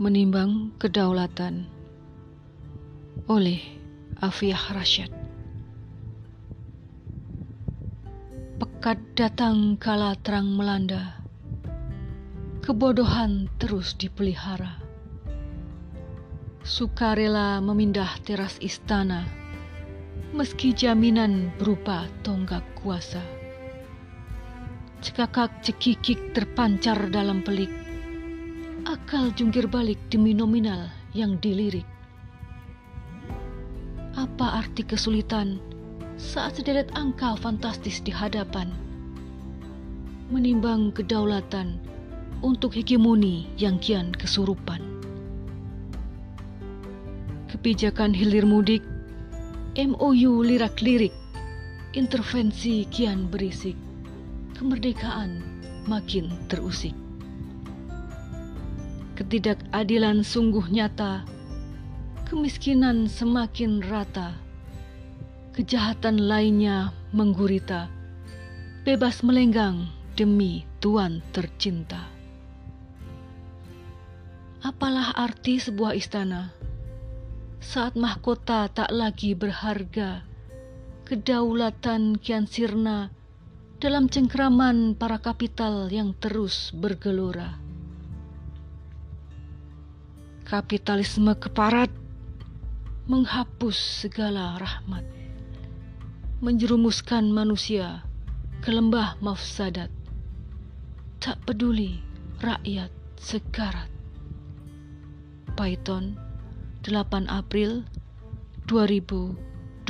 Menimbang Kedaulatan oleh Afiah Rasyad Pekat datang kala terang melanda Kebodohan terus dipelihara. Sukarela memindah teras istana Meski jaminan berupa tonggak kuasa. Cekakak cekikik terpancar dalam pelik akal jungkir balik demi nominal yang dilirik. Apa arti kesulitan saat sederet angka fantastis di hadapan? Menimbang kedaulatan untuk hegemoni yang kian kesurupan. Kebijakan hilir mudik, MOU lirak-lirik, intervensi kian berisik, kemerdekaan makin terusik ketidakadilan sungguh nyata, kemiskinan semakin rata, kejahatan lainnya menggurita, bebas melenggang demi Tuan tercinta. Apalah arti sebuah istana? Saat mahkota tak lagi berharga, kedaulatan kian sirna dalam cengkraman para kapital yang terus bergelora kapitalisme keparat menghapus segala rahmat, menjerumuskan manusia ke lembah mafsadat, tak peduli rakyat sekarat. Python 8 April 2021